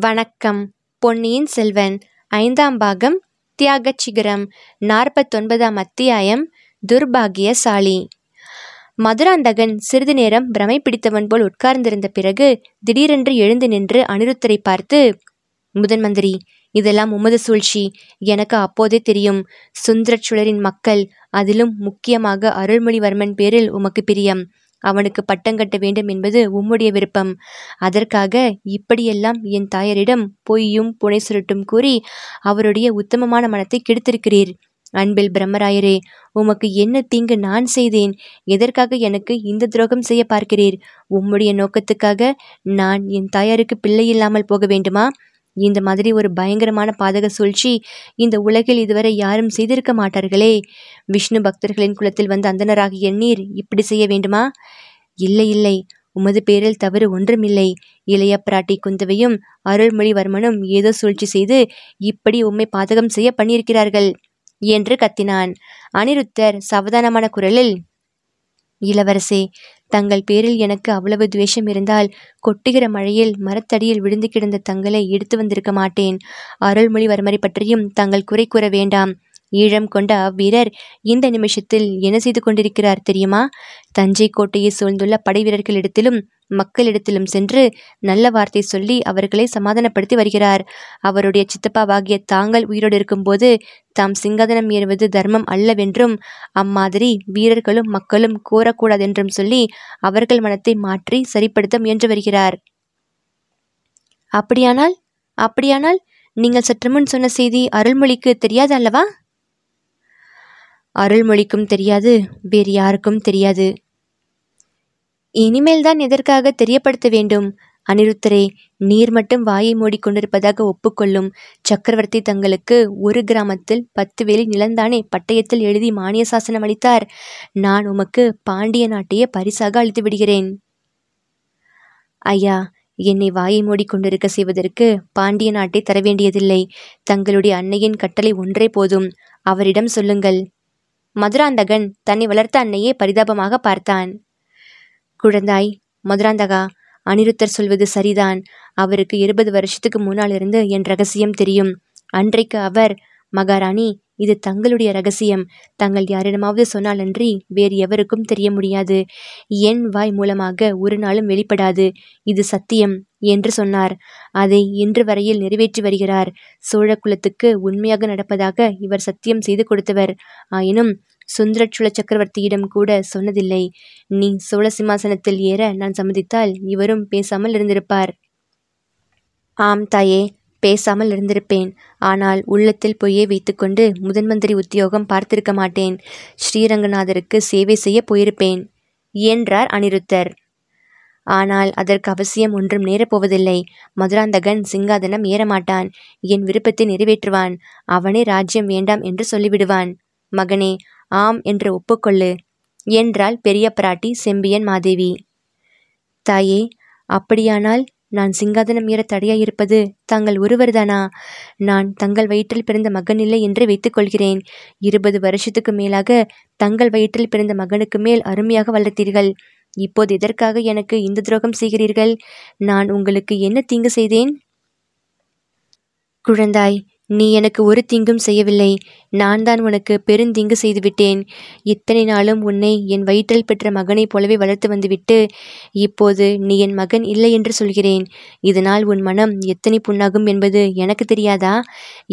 வணக்கம். பொன்னியின் செல்வன் ஐந்தாம் பாகம் தியாகச் சிகரம் நாற்பத்தொன்பதாம் அத்தியாயம் துர்பாகியசாலி. மதுராந்தகன் சிறிது நேரம் பிரமை பிடித்தவன் போல் உட்கார்ந்திருந்த பிறகு திடீரென்று எழுந்து நின்று அனிருத்தரை பார்த்து முதன் மந்திரி இதெல்லாம் உமது சூழ்ச்சி. எனக்கு அப்போதே தெரியும். சுந்தரச்சுழரின் மக்கள் அதிலும் முக்கியமாக அருள்மொழிவர்மன் பேரில் உமக்கு பிரியம். அவனுக்கு பட்டம் கட்ட வேண்டும் என்பது உம்முடைய விருப்பம். அதற்காக இப்படியெல்லாம் என் தாயாரிடம் பொய்யும் புனை சுருட்டும் கூறி அவருடைய உத்தமமான மனத்தை கெடுத்திருக்கிறீர். அன்பில் பிரம்மராயரே உமக்கு என்ன தீங்கு நான் செய்தேன்? எதற்காக எனக்கு இந்த துரோகம் செய்ய பார்க்கிறீர்? உம்முடைய நோக்கத்துக்காக நான் என் தாயாருக்கு பிள்ளை இல்லாமல் போக வேண்டுமா? இந்த மாதிரி ஒரு பயங்கரமான பாதக சூழ்ச்சி இந்த உலகில் இதுவரை யாரும் செய்திருக்க மாட்டார்களே. விஷ்ணு பக்தர்களின் குலத்தில் வந்த அந்தனராகிய நீர் இப்படி செய்ய வேண்டுமா? இல்லை இல்லை. உமது பேரில் தவறு ஒன்றுமில்லை. இளைய பிராட்டி குந்தவையும் அருள்மொழிவர்மனும் ஏதோ சூழ்ச்சி செய்து இப்படி உம்மை பாதகம் செய்ய பண்ணியிருக்கிறார்கள் என்று கத்தினான். அனிருத்தர் சாவதானமான குரலில் இளவரசே தங்கள் பேரில் எனக்கு அவ்வளவு துவேஷம் இருந்தால் கொட்டுகிற மழையில் மரத்தடியில் விழுந்து கிடந்த தங்களை எடுத்து வந்திருக்க மாட்டேன். அருள்மொழிவர்மரை பற்றியும் தங்கள் குறை கூற வேண்டாம். ஈழம் கொண்ட அவ்வீரர் இந்த நிமிஷத்தில் என்ன செய்து கொண்டிருக்கிறார் தெரியுமா? தஞ்சை கோட்டையை சூழ்ந்துள்ள படை வீரர்களிடத்திலும் மக்களிடத்திலும் சென்று நல்ல வார்த்தை சொல்லி அவர்களை சமாதானப்படுத்தி வருகிறார். அவருடைய சித்தப்பாவாகிய தாங்கள் உயிரோடு இருக்கும்போது தாம் சிங்காதனம் ஏறுவது தர்மம் அல்லவென்றும் அம்மாதிரி வீரர்களும் மக்களும் கோரக்கூடாதென்றும் சொல்லி அவர்கள் மனத்தை மாற்றி சரிப்படுத்த முயன்று வருகிறார். அப்படியானால் அப்படியானால் நீங்கள் சற்று முன் சொன்ன செய்தி அருள்மொழிக்கு தெரியாது அல்லவா? அருள்மொழிக்கும் தெரியாது வேறு யாருக்கும் தெரியாது. இனிமேல் தான் எதற்காக தெரியப்படுத்த வேண்டும்? அனிருத்தரே நீர் மட்டும் வாயை மூடிக்கொண்டிருப்பதாக ஒப்புக்கொள்ளும் சக்கரவர்த்தி தங்களுக்கு ஒரு கிராமத்தில் பத்து வேலி நிலந்தானே பட்டயத்தில் எழுதி மானிய சாசனம் அளித்தார். நான் உமக்கு பாண்டிய நாட்டையே பரிசாக அளித்து விடுகிறேன். ஐயா என்னை வாயை மூடிக்கொண்டிருக்க செய்வதற்கு பாண்டிய நாட்டை தர வேண்டியதில்லை. தங்களுடைய அன்னையின் கட்டளை ஒன்றே போதும். அவரிடம் சொல்லுங்கள். மதுராந்தகன் தன்னை வளர்த்த அன்னையே பரிதாபமாக பார்த்தான். குழந்தாய் மதுராந்தகா அனிருத்தர் சொல்வது சரிதான். அவருக்கு இருபது வருஷத்துக்கு முன்னால் இருந்து என் ரகசியம் தெரியும். அன்றைக்கு அவர் மகாராணி இது தங்களுடைய ரகசியம். தங்கள் யாரிடமாவது சொன்னாலன்றி வேறு எவருக்கும் தெரிய முடியாது. என் வாய் மூலமாக ஒரு நாளும் வெளிப்படாது. இது சத்தியம் என்று சொன்னார். அதை இன்று வரையில் நிறைவேற்றி வருகிறார். சோழ குலத்துக்கு உண்மையாக நடப்பதாக இவர் சத்தியம் செய்து கொடுத்தவர். ஆயினும் சுந்தரச்சுள சக்கரவர்த்தியிடம் கூட சொன்னதில்லை. நீ சோழ சிம்மாசனத்தில் ஏற நான் சம்மதித்தால் இவரும் பேசாமல் இருந்திருப்பார். ஆம் தாயே. பேசாமல் இருந்திருப்பேன். ஆனால் உள்ளத்தில் பொய்யை வைத்துக்கொண்டு முதன்மந்திரி உத்தியோகம் பார்த்திருக்க மாட்டேன். ஸ்ரீரங்கநாதருக்கு சேவை செய்ய போயிருப்பேன் என்றார் அனிருத்தர். ஆனால் அதற்கு அவசியம் ஒன்றும் நேரப்போவதில்லை மதுராந்தகன் சிங்காதனம் ஏறமாட்டான். என் விருப்பத்தை நிறைவேற்றுவான். அவனே ராஜ்யம் வேண்டாம் என்று சொல்லிவிடுவான். மகனே ஆம் என்று ஒப்புக்கொள்ளு என்றாள் பெரிய பிராட்டி செம்பியன் மாதேவி. தாயே அப்படியானால் நான் சிங்காதனம் ஏற தடையாயிருப்பது தாங்கள் ஒருவர்தானா? நான் தங்கள் வயிற்றில் பிறந்த மகன் இல்லை என்று வைத்துக் கொள்கிறேன் இருபது வருஷத்துக்கு மேலாக தங்கள் வயிற்றில் பிறந்த மகனுக்கு மேல் அருமையாக வளர்த்தீர்கள். இப்போது எதற்காக எனக்கு இந்த துரோகம் செய்கிறீர்கள்? நான் உங்களுக்கு என்ன தீங்கு செய்தேன்? குழந்தாய் நீ எனக்கு ஒரு தீங்கும் செய்யவில்லை. நான் தான் உனக்கு பெருந்தீங்கு செய்துவிட்டேன். இத்தனை நாளும் உன்னை என் வயிற்றில் பெற்ற மகனைப் போலவே வளர்த்து வந்துவிட்டு இப்போது நீ என் மகன் இல்லை என்று சொல்கிறேன். இதனால் உன் மனம் எத்தனை புண்ணாகும் என்பது எனக்கு தெரியாதா?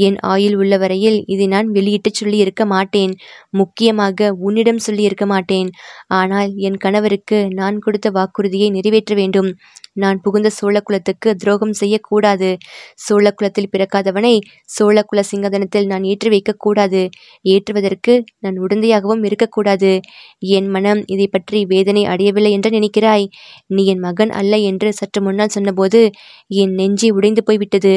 என் ஆயுள் உள்ள வரையில் இதை நான் வெளியிட்டுச் சொல்லி இருக்க மாட்டேன். முக்கியமாக உன்னிடம் சொல்லி இருக்க மாட்டேன். ஆனால் என் கணவருக்கு நான் கொடுத்த வாக்குறுதியை நிறைவேற்ற வேண்டும். நான் புகுந்த சோழகுலத்துக்கு துரோகம் செய்யக்கூடாது. சோழகுலத்தில் பிறக்காதவனை சோழகுல சிங்கதனத்தில் நான் ஏற்றி வைக்கக்கூடாது. ஏற்றுவதற்கு நான் உடந்தையாகவும் இருக்கக்கூடாது. என் மனம் இதை பற்றி வேதனை அடையவில்லை என்று நினைக்கிறாய். நீ என் மகன் அல்ல என்று சற்று முன்னால் சொன்னபோது என் நெஞ்சி உடைந்து போய்விட்டது.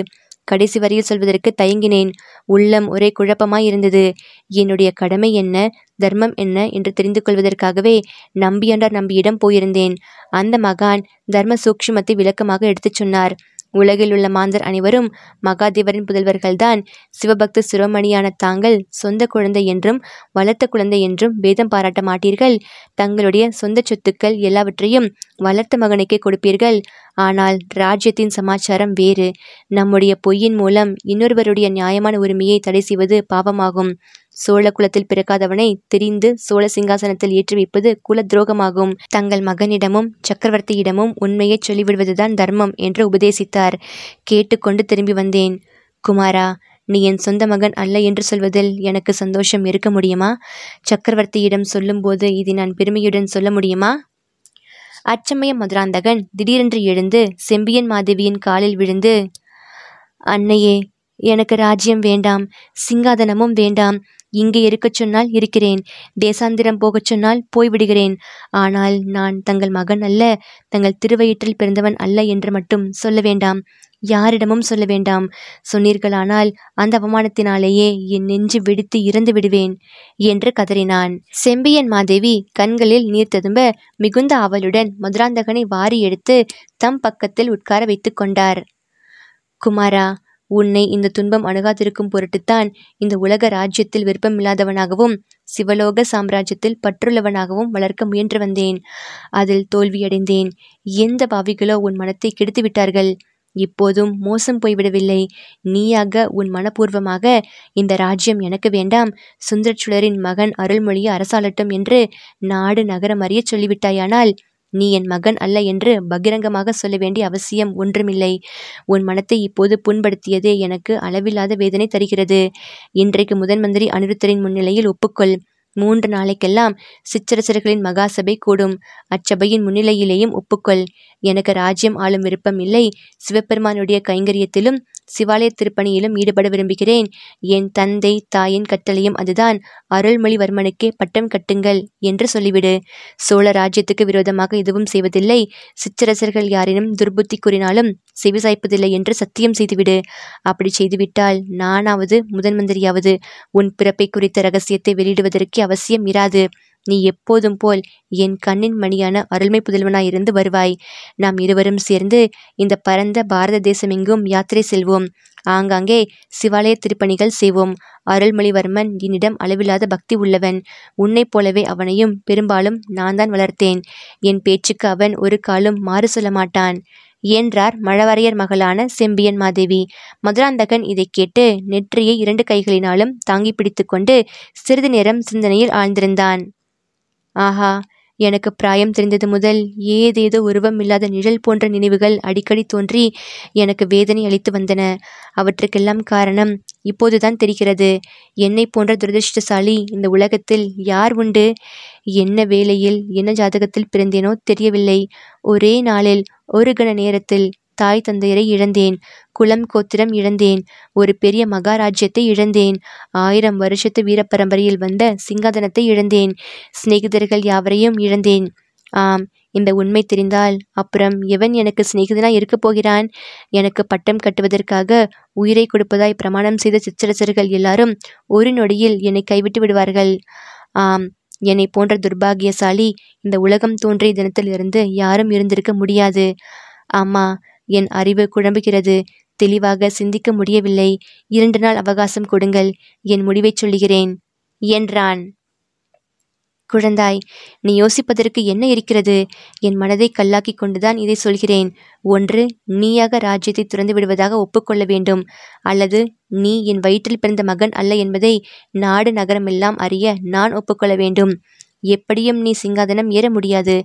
கடைசி வரியில் சொல்வதற்கு தயங்கினேன். உள்ளம் ஒரே குழப்பமாய் இருந்தது என்னுடைய கடமை என்ன? தர்மம் என்ன? என்று தெரிந்து கொள்வதற்காகவே நம்பியாண்டார் நம்பியிடம் போயிருந்தேன். அந்த மகான் தர்ம சூக்ஷுமத்தை விளக்கமாக எடுத்துச் சொன்னார். உலகில் உள்ள மாந்தர் அனைவரும் மகாதேவரின் புதல்வர்கள்தான். சிவபக்த சிரோமணியான தாங்கள் சொந்த குழந்தை என்றும் வளர்த்த குழந்தை என்றும் பேதம் பாராட்ட மாட்டீர்கள். தங்களுடைய சொந்த சொத்துக்கள் எல்லாவற்றையும் வளர்த்த மகனுக்கே கொடுப்பீர்கள். ஆனால் ராஜ்யத்தின் சமாச்சாரம் வேறு. நம்முடைய பொய்யின் மூலம் இன்னொருவருடைய நியாயமான உரிமையை தடை செய்வது பாவமாகும். சோழ குலத்தில் பிறக்காதவனை தெரிந்து சோழ சிங்காசனத்தில் ஏற்றி வைப்பது குல துரோகமாகும் தங்கள் மகனிடமும் சக்கரவர்த்தியிடமும் உண்மையை சொல்லிவிடுவதுதான் தர்மம் என்று உபதேசித்தார். கேட்டுக்கொண்டு திரும்பி வந்தேன். குமாரா நீ என் சொந்த மகன் அல்ல என்று சொல்வதில் எனக்கு சந்தோஷம் இருக்க முடியுமா? சக்கரவர்த்தியிடம் சொல்லும்போது இதை நான் பெருமையுடன் சொல்ல முடியுமா? அச்சமய மதுராந்தகன் திடீரென்று எழுந்து செம்பியன் மாதேவியின் காலில் விழுந்து அன்னையே எனக்கு ராஜ்யம் வேண்டாம் சிங்காதனமும் வேண்டாம். இங்கே இருக்கச் சொன்னால் இருக்கிறேன் தேசாந்திரம் போகச் சொன்னால் போய்விடுகிறேன். ஆனால் நான் தங்கள் மகன் அல்ல தங்கள் திருவயிற்றில் பிறந்தவன் அல்ல என்று மட்டும் சொல்ல வேண்டாம். யாரிடமும் சொல்ல வேண்டாம். சொன்னீர்களானால் அந்த அவமானத்தினாலேயே என் நெஞ்சு வெடித்து இறந்து விடுவேன் என்று கதறினான். செம்பியன் மாதேவி கண்களில் நீர் ததும்ப மிகுந்த அவளுடன் மதுராந்தகனை வாரி எடுத்து தம் பக்கத்தில் உட்கார வைத்து கொண்டார். குமாரா உன்னை இந்த துன்பம் அணுகாதிருக்கும் பொருட்டுத்தான் இந்த உலக ராஜ்யத்தில் விருப்பமில்லாதவனாகவும் சிவலோக சாம்ராஜ்யத்தில் பற்றுள்ளவனாகவும் வளர்க்க முயன்று வந்தேன். அதில் தோல்வியடைந்தேன். எந்த பாவிகளோ உன் மனத்தை கெடுத்து விட்டார்கள். இப்போதும் மோசம் போய்விடவில்லை. நீயாக உன் மனப்பூர்வமாக இந்த ராஜ்யம் எனக்கு வேண்டாம். சுந்தரச்சுழரின் மகன் அருள்மொழியை அரசாளட்டும் என்று நாடு நகரம் அறிய சொல்லிவிட்டாயானால் நீ என் மகன் அல்ல என்று பகிரங்கமாக சொல்ல வேண்டிய அவசியம் ஒன்றுமில்லை. உன் மனத்தை இப்போது புண்படுத்தியது எனக்கு அளவில்லாத வேதனை தருகிறது. இன்றைக்கு முதன் மந்திரி அனிருத்தரின் முன்னிலையில் ஒப்புக்கொள். மூன்று நாளைக்கெல்லாம் சிற்றரசர்களின் மகாசபை கூடும். அச்சபையின் முன்னிலையிலேயும் ஒப்புக்கொள். எனக்கு ராஜ்யம் ஆளும் விருப்பம் இல்லை. சிவபெருமானுடைய கைங்கரியத்திலும் சிவாலய திருப்பணியிலும் ஈடுபட விரும்புகிறேன். என் தந்தை தாயின் கட்டளையும் அதுதான். அருள்மொழிவர்மனுக்கே பட்டம் கட்டுங்கள் என்று சொல்லிவிடு. சோழ ராஜ்யத்துக்கு விரோதமாக எதுவும் செய்வதில்லை. சிற்றரசர்கள் யாரேனும் துர்புத்தி கூறினாலும் செவிசாய்ப்பதில்லை என்று சத்தியம் செய்துவிடு. அப்படி செய்துவிட்டால் நானாவது முதன் மந்திரியாவது. உன் பிறப்பை குறித்த ரகசியத்தை வெளியிடுவதற்கு அவசியம் இராது. நீ எப்போதும் போல் என் கண்ணின் மணியான அருள்மை புதல்வனாயிருந்து வருவாய். நாம் இருவரும் சேர்ந்து இந்த பரந்த பாரத தேசமெங்கும் யாத்திரை செல்வோம். ஆங்காங்கே சிவாலய திருப்பணிகள் செய்வோம். அருள்மொழிவர்மன் என்னிடம் அளவில்லாத பக்தி உள்ளவன். உன்னைப் போலவே அவனையும் பெரும்பாலும் நான் தான் வளர்த்தேன். என் பேச்சுக்கு அவன் ஒரு காலும் மாறு சொல்ல மாட்டான். என்றார் மழவரையர் மகளான செம்பியன் மாதேவி. மதுராந்தகன் இதைக் கேட்டு நெற்றியை இரண்டு கைகளினாலும் தாங்கி பிடித்துக்கொண்டு சிறிது நேரம் சிந்தனையில் ஆழ்ந்திருந்தான். ஆஹா எனக்கு பிராயம் தெரிந்தது முதல் ஏதேதோ உருவமில்லாத நிழல் போன்ற நினைவுகள் அடிக்கடி தோன்றி எனக்கு வேதனை அளித்து வந்தன. அவற்றுக்கெல்லாம் காரணம் இப்போதுதான் தெரிகிறது. என்னை போன்ற துரதிருஷ்டசாலி இந்த உலகத்தில் யார் உண்டு? என்ன வேளையில் என்ன ஜாதகத்தில் பிறந்தேனோ தெரியவில்லை. ஒரே நாளில் ஒரு கண நேரத்தில் தாய் தந்தையரை இழந்தேன். குலம் கோத்திரம் இழந்தேன். ஒரு பெரிய மகாராஜ்யத்தை இழந்தேன். ஆயிரம் வருஷத்து வீரப்பரம்பரையில் வந்த சிங்காதனத்தை இழந்தேன். சிநேகிதர்கள் யாவரையும் இழந்தேன். ஆம் இந்த உண்மை தெரிந்தால் அப்புறம் எவன் எனக்கு சிநேகிதனாய் இருக்கப் போகிறான்? எனக்கு பட்டம் கட்டுவதற்காக உயிரை கொடுப்பதாய் பிரமாணம் செய்த சிற்றரசர்கள் எல்லாரும் ஒரு நொடியில் என்னை கைவிட்டு விடுவார்கள். ஆம் என்னை போன்ற துர்பாகியசாலி இந்த உலகம் தோன்றிய தினத்திலிருந்து யாரும் இருந்திருக்க முடியாது. அம்மா என் அறிவு குழம்புகிறது. தெளிவாக சிந்திக்க முடியவில்லை. இரண்டு நாள் அவகாசம் கொடுங்கள். என் முடிவைச் சொல்லுகிறேன். என்றான். குழந்தாய் நீ யோசிப்பதற்கு என்ன இருக்கிறது? என் மனதை கல்லாக்கிக் கொண்டுதான் இதை சொல்கிறேன். ஒன்று நீயாக ராஜ்யத்தை துறந்து விடுவதாக ஒப்புக்கொள்ள வேண்டும். அல்லது நீ என் வயிற்றில் பிறந்த மகன் அல்ல என்பதை நாடு நகரமெல்லாம் அறிய நான் ஒப்புக்கொள்ள வேண்டும். எப்படியும் நீ சிங்காதனம் ஏற முடியாது.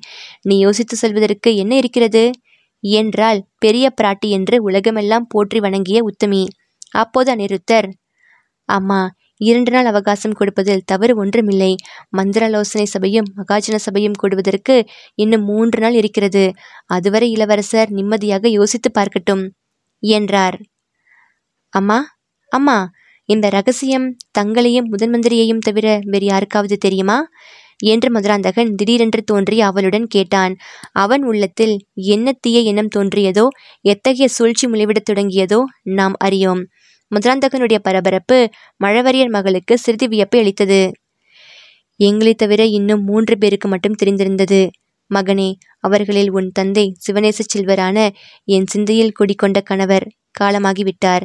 நீ யோசித்து சொல்வதற்கு என்ன இருக்கிறது? என்றாள். பெரிய பிராட்டி என்று உலகமெல்லாம் போற்றி வணங்கிய உத்தமி. அப்போது அனிருத்தர் அம்மா இரண்டு நாள் அவகாசம் கொடுப்பதில் தவறு ஒன்றுமில்லை. மந்திராலோசனை சபையும் மகாஜன சபையும் கூடுவதற்கு இன்னும் மூன்று நாள் இருக்கிறது. அதுவரை இளவரசர் நிம்மதியாக யோசித்து பார்க்கட்டும் என்றார். அம்மா அம்மா இந்த ரகசியம் தங்களையும் முதன் மந்திரியையும் தவிர வேறு யாருக்காவது தெரியுமா? என்று மதுராந்தகன் திடீரென்று தோன்றி அவளுடன் கேட்டான். அவன் உள்ளத்தில் என்ன தீய எண்ணம் தோன்றியதோ எத்தகைய சூழ்ச்சி முளைவிடத் தொடங்கியதோ நாம் அறியோம். மதுராந்தகனுடைய பரபரப்பு மழவரியர் மகளுக்கு சிறிது வியப்பை அளித்தது. எங்களை தவிர இன்னும் மூன்று பேருக்கு மட்டும் தெரிந்திருந்தது. மகனே அவர்களில் உன் தந்தை சிவநேச செல்வரான என் சிந்தையில் குடிக்கொண்ட கணவர் காலமாகிவிட்டார்.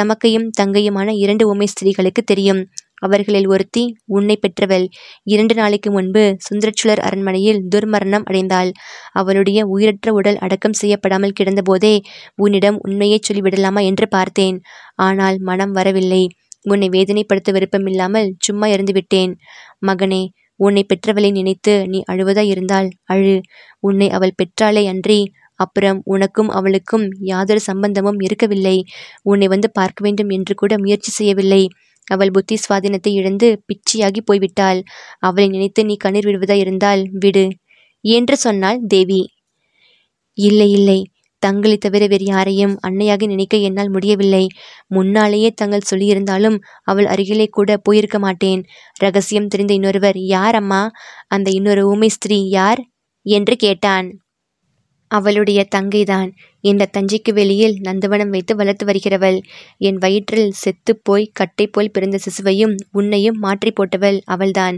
தமக்கையும் தங்கையுமான இரண்டு உமை ஸ்திரீகளுக்கு தெரியும். அவர்களில் ஒருத்தி உன்னை பெற்றவள். இரண்டு நாளைக்கு முன்பு சுந்தரச்சுழர் அரண்மனையில் துர்மரணம் அடைந்தாள். அவளுடைய உயிரற்ற உடல் அடக்கம் செய்யப்படாமல் கிடந்தபோதே உன்னிடம் உண்மையைச் சொல்லிவிடலாமா என்று பார்த்தேன். ஆனால் மனம் வரவில்லை. உன்னை வேதனைப்படுத்த விருப்பமில்லாமல் சும்மா இருந்துவிட்டேன். மகனே உன்னை பெற்றவளை நினைத்து நீ அழுவதாய் இருந்தால் அழு. உன்னை அவள் பெற்றாளே அன்றி அப்புறம் உனக்கும் அவளுக்கும் யாதொரு சம்பந்தமும் இருக்கவில்லை. உன்னை வந்து பார்க்க வேண்டும் என்று கூட முயற்சி செய்யவில்லை. அவள் புத்தி சுவாதீனத்தை இழந்து பிச்சியாகி போய்விட்டாள். அவளை நினைத்து நீ கண்ணீர் விடுவதாய் இருந்தால் விடு என்று சொன்னாள் தேவி. இல்லை இல்லை தங்களை தவிர வேறு யாரையும் அன்னையாக நினைக்க என்னால் முடியவில்லை. முன்னாலேயே தங்கள் சொல்லியிருந்தாலும் அவள் அருகிலே கூட போயிருக்க மாட்டேன். ரகசியம் தெரிந்த இன்னொருவர் யார் அம்மா? அந்த இன்னொரு ஊமை ஸ்திரீ யார்? என்று கேட்டான். அவளுடைய தங்கைதான். இந்த தஞ்சைக்கு வெளியில் நந்தவனம் வைத்து வளர்த்து வருகிறவள். என் வயிற்றில் செத்துப் போய் கட்டை போல் பிறந்த சிசுவையும் உன்னையும் மாற்றி போட்டவள் அவள்தான்.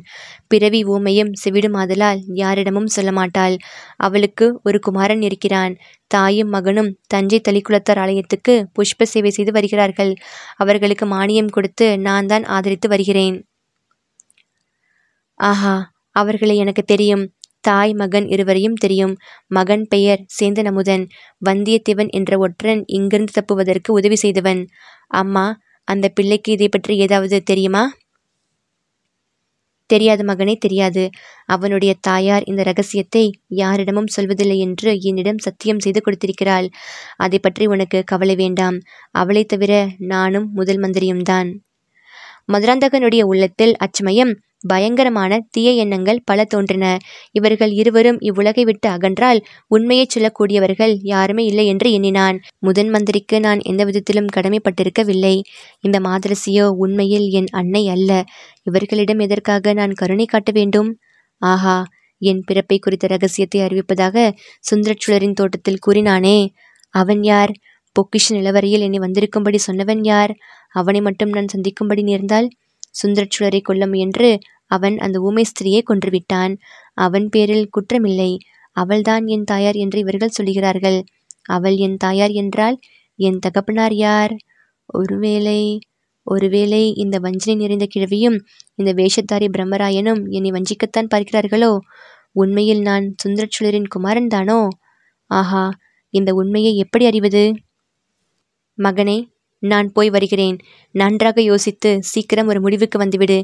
பிறவி ஊமையும் செவிடுமாதலால் யாரிடமும் சொல்ல மாட்டாள் அவளுக்கு ஒரு குமாரன் இருக்கிறான். தாயும் மகனும் தஞ்சை தளிக்குளத்தார் ஆலயத்துக்கு புஷ்ப சேவை செய்து வருகிறார்கள். அவர்களுக்கு மானியம் கொடுத்து நான் தான் ஆதரித்து வருகிறேன். ஆஹா அவர்களை எனக்கு தெரியும். தாய் மகன் இருவரையும் தெரியும். மகன் பெயர் சேந்தன் அமுதன் வந்தியத்தேவன் என்ற ஒற்றன் இங்கிருந்து தப்புவதற்கு உதவி செய்தவன். அம்மா அந்த பிள்ளைக்கு இதை பற்றி ஏதாவது தெரியுமா? தெரியாது மகனே தெரியாது. அவனுடைய தாயார் இந்த ரகசியத்தை யாரிடமும் சொல்வதில்லை என்று என்னிடம் சத்தியம் செய்து கொடுத்திருக்கிறாள். அதை பற்றி உனக்கு கவலை வேண்டாம். அவளை தவிர நானும் முதல் மந்திரியும்தான். மதுராந்தகனுடைய உள்ளத்தில் அச்சமயம் பயங்கரமான தீய எண்ணங்கள் பல தோன்றின. இவர்கள் இருவரும் இவ்வுலகை விட்டு அகன்றால் உண்மையைச் சொல்லக்கூடியவர்கள் யாருமே இல்லை என்று எண்ணினான். முதன் மந்திரிக்கு நான் எந்த விதத்திலும் கடமைப்பட்டிருக்கவில்லை. இந்த மாதரசியோ உண்மையில் என் அன்னை அல்ல. இவர்களிடம் எதற்காக நான் கருணை காட்ட வேண்டும்? ஆஹா என் பிறப்பை குறித்த ரகசியத்தை அறிவிப்பதாக சுந்தரச்சுழரின் தோட்டத்தில் கூறினானே. அவன் யார்? பொக்கிஷ நிலவரையில் என்னை வந்திருக்கும்படி சொன்னவன் யார்? அவனை மட்டும் நான் சந்திக்கும்படி நேர்ந்தால் சுந்தரச்சுழரை கொல்ல முயன்று அவன் அந்த ஊமை ஸ்திரியை கொன்றுவிட்டான். அவன் பேரில் குற்றமில்லை. அவள்தான் என் தாயார் என்று இவர்கள் சொல்லுகிறார்கள். அவள் என் தாயார் என்றால் என் தகப்பனார் யார்? ஒருவேளை ஒருவேளை இந்த வஞ்சனை நிறைந்த கிழவியும் இந்த வேஷத்தாரி பிரம்மராயனும் என்னை வஞ்சிக்கத்தான் பார்க்கிறார்களோ? உண்மையில் நான் சுந்தரச்சுழரின் குமாரன் தானோ ஆஹா இந்த உண்மையை எப்படி அறிவது? மகனே நான் போய் வருகிறேன். நன்றாக யோசித்து சீக்கிரம் ஒரு முடிவுக்கு வந்துவிடு.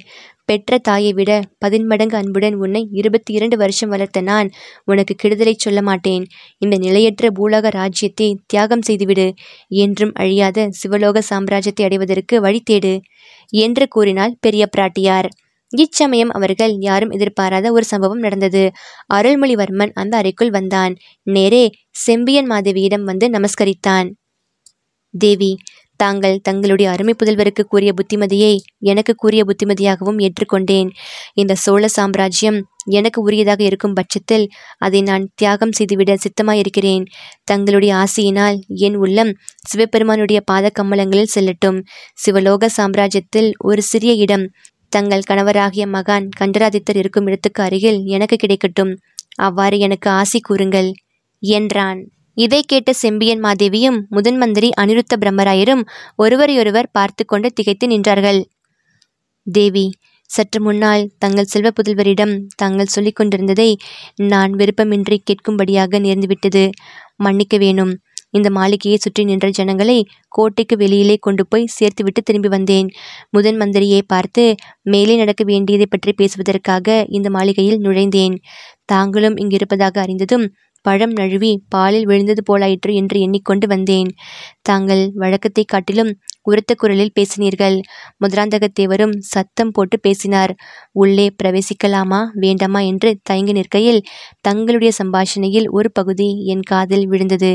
பெற்ற தாயை விட பதின்மடங்கு அன்புடன் உன்னை இருபத்தி இரண்டு வருஷம் வளர்த்த நான் உனக்கு கெடுதலை சொல்ல மாட்டேன். இந்த நிலையற்ற பூலோக ராஜ்யத்தை தியாகம் செய்துவிடு. என்றும் அழியாத சிவலோக சாம்ராஜ்யத்தை அடைவதற்கு வழி தேடு என்று கூறினாள் பெரிய பிராட்டியார். இச்சமயம் அவர்கள் யாரும் எதிர்பாராத ஒரு சம்பவம் நடந்தது. அருள்மொழிவர்மன் அந்த அறைக்குள் வந்தான். நேரே செம்பியன் மாதேவியிடம் வந்து நமஸ்கரித்தான். தேவி தாங்கள் தங்களுடைய அருமை புதல்வருக்கு கூறிய புத்திமதியை எனக்கு கூறிய புத்திமதியாகவும் ஏற்றுக்கொண்டேன். இந்த சோழ சாம்ராஜ்யம் எனக்கு உரியதாக இருக்கும் பட்சத்தில் அதை நான் தியாகம் செய்துவிட சித்தமாயிருக்கிறேன். தங்களுடைய ஆசையினால் என் உள்ளம் சிவபெருமானுடைய பாத கம்மலங்களில் செல்லட்டும். சிவலோக சாம்ராஜ்யத்தில் ஒரு சிறிய இடம். தங்கள் கணவராகிய மகான் கண்டராதித்தர் இருக்கும் இடத்துக்கு அருகில் எனக்கு கிடைக்கட்டும். அவ்வாறு எனக்கு ஆசி கூறுங்கள் என்றான். இதை கேட்ட செம்பியன் மாதேவியும் முதன் மந்திரி அனிருத்த பிரம்மராயரும் ஒருவரையொருவர் பார்த்து கொண்டு திகைத்து நின்றார்கள். தேவி சற்று முன்னால் தங்கள் செல்வ புதல்வரிடம் தாங்கள் சொல்லிக் கொண்டிருந்ததை நான் விருப்பமின்றி கேட்கும்படியாக நேர்ந்துவிட்டது. மன்னிக்க வேணும். இந்த மாளிகையை சுற்றி நின்ற ஜனங்களை கோட்டைக்கு வெளியிலே கொண்டு போய் சேர்த்துவிட்டு திரும்பி வந்தேன். முதன் மந்திரியை பார்த்து மேலே நடக்க வேண்டியதை பற்றி பேசுவதற்காக இந்த மாளிகையில் நுழைந்தேன். தாங்களும் இங்கிருப்பதாக அறிந்ததும் பழம் நழுவி பாலில் விழுந்தது போலாயிற்று என்று எண்ணிக்கொண்டு வந்தேன். தாங்கள் வழக்கத்தை காட்டிலும் உரத்த குரலில் பேசினீர்கள். முதலாந்தகத்தேவரும் சத்தம் போட்டு பேசினார். உள்ளே பிரவேசிக்கலாமா வேண்டாமா என்று தயங்கி நிற்கையில் தங்களுடைய சம்பாஷணையில் ஒரு பகுதி என் காதில் விழுந்தது.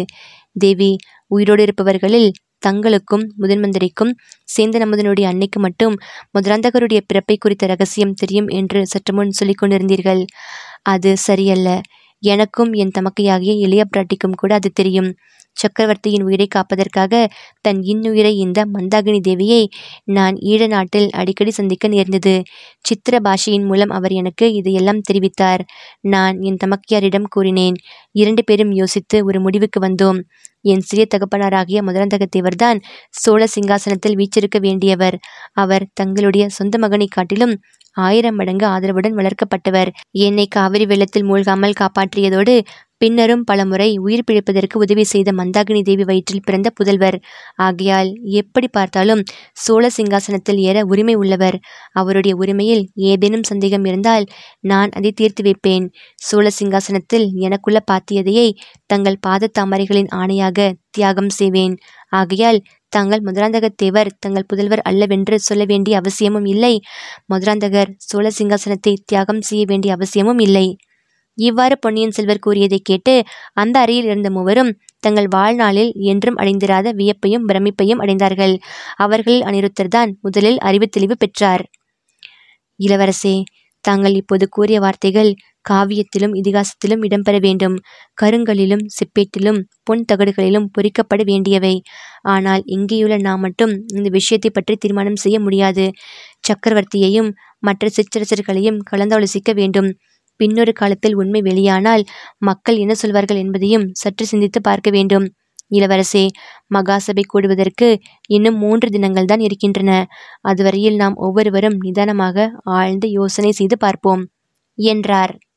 தேவி உயிரோடு இருப்பவர்களில் தங்களுக்கும் முதன்மந்திரிக்கும் சேந்தன் அமுதனுடைய அன்னைக்கு மட்டும் முதலாந்தகருடைய பிறப்பை குறித்த ரகசியம் தெரியும் என்று சற்று முன் சொல்லிக் கொண்டிருந்தீர்கள் அது சரியல்ல. எனக்கும் என் தமக்கையாகிய இளைய பிராட்டிக்கும் கூட அது தெரியும். சக்கரவர்த்தியின் உயிரை காப்பதற்காக தன் இன்னுயிரை இந்த மந்தாகினி தேவியை நான் ஈழ நாட்டில் அடிக்கடி சந்திக்க நேர்ந்தது. சித்திர பாஷையின் மூலம் அவர் எனக்கு இதையெல்லாம் தெரிவித்தார். நான் என் தமக்கியாரிடம் கூறினேன். இரண்டு பேரும் யோசித்து ஒரு முடிவுக்கு வந்தோம். என் சிறிய தகப்பனாராகிய மதுராந்தகத்தேவர்தான் சோழ சிங்காசனத்தில் வீச்சிருக்க வேண்டியவர். அவர் தங்களுடைய சொந்த மகனை காட்டிலும் ஆயிரம் மடங்கு ஆதரவுடன் வளர்க்கப்பட்டவர். என்னை காவிரி வெள்ளத்தில் மூழ்காமல் காப்பாற்றியதோடு பின்னரும் பலமுறை உயிர் பிழைப்பதற்கு உதவி செய்த மந்தாகினி தேவி வயிற்றில் பிறந்த புதல்வர். ஆகையால் எப்படி பார்த்தாலும் சோழ சிங்காசனத்தில் ஏற உரிமை உள்ளவர். அவருடைய உரிமையில் ஏதேனும் சந்தேகம் இருந்தால் நான் அதை தீர்த்து வைப்பேன். சோழ சிங்காசனத்தில் எனக்குள்ள பாத்தியதையை தங்கள் பாத தாமரைகளின் ஆணையாக தியாகம் செய்வேன். ஆகையால் தாங்கள் மதுராந்தகத்தேவர் தங்கள் புதல்வர் அல்லவென்று சொல்ல வேண்டிய அவசியமும் இல்லை. மதுராந்தகர் சோழ சிங்காசனத்தை தியாகம் செய்ய வேண்டிய அவசியமும் இல்லை. இவ்வாறு பொன்னியின் செல்வர் கூறியதை கேட்டு அந்த அறையில் இருந்த மூவரும் தங்கள் வாழ்நாளில் என்றும் அடைந்திராத வியப்பையும் பிரமிப்பையும் அடைந்தார்கள். அவர்களில் அனிருத்தர் தான் முதலில் அறிவு தெளிவு பெற்றார். இளவரசே தாங்கள் இப்போது கூறிய வார்த்தைகள் காவியத்திலும் இதிகாசத்திலும் இடம்பெற வேண்டும். கருங்கலிலும் செப்பேட்டிலும் பொன் தகடுகளிலும் பொறிக்கப்பட வேண்டியவை. ஆனால் இங்கேயுள்ள நாம் மட்டும் இந்த விஷயத்தை பற்றி தீர்மானம் செய்ய முடியாது. சக்கரவர்த்தியையும் மற்ற சிற்றரசர்களையும் கலந்தாலோசிக்க வேண்டும். பின்னொரு காலத்தில் உண்மை வெளியானால் மக்கள் என்ன சொல்வார்கள் என்பதையும் சற்று சிந்தித்து பார்க்க வேண்டும். இளவரசே மகாசபை கூடுவதற்கு இன்னும் மூன்று தினங்கள் தான் இருக்கின்றன. அதுவரையில் நாம் ஒவ்வொருவரும் நிதானமாக ஆழ்ந்து யோசனை செய்து பார்ப்போம் என்றார்.